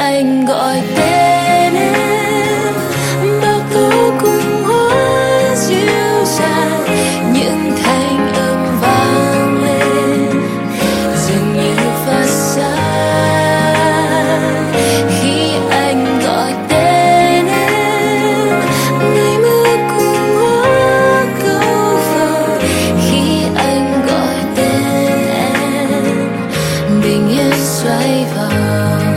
anh gọi tên em. Bao câu cùng hóa dịu dàng những thanh âm vang lên, dường như phát xa khi anh gọi tên em ngày mưa cùng hóa câu vàng. Khi anh gọi tên em, bình yên xoay vòng.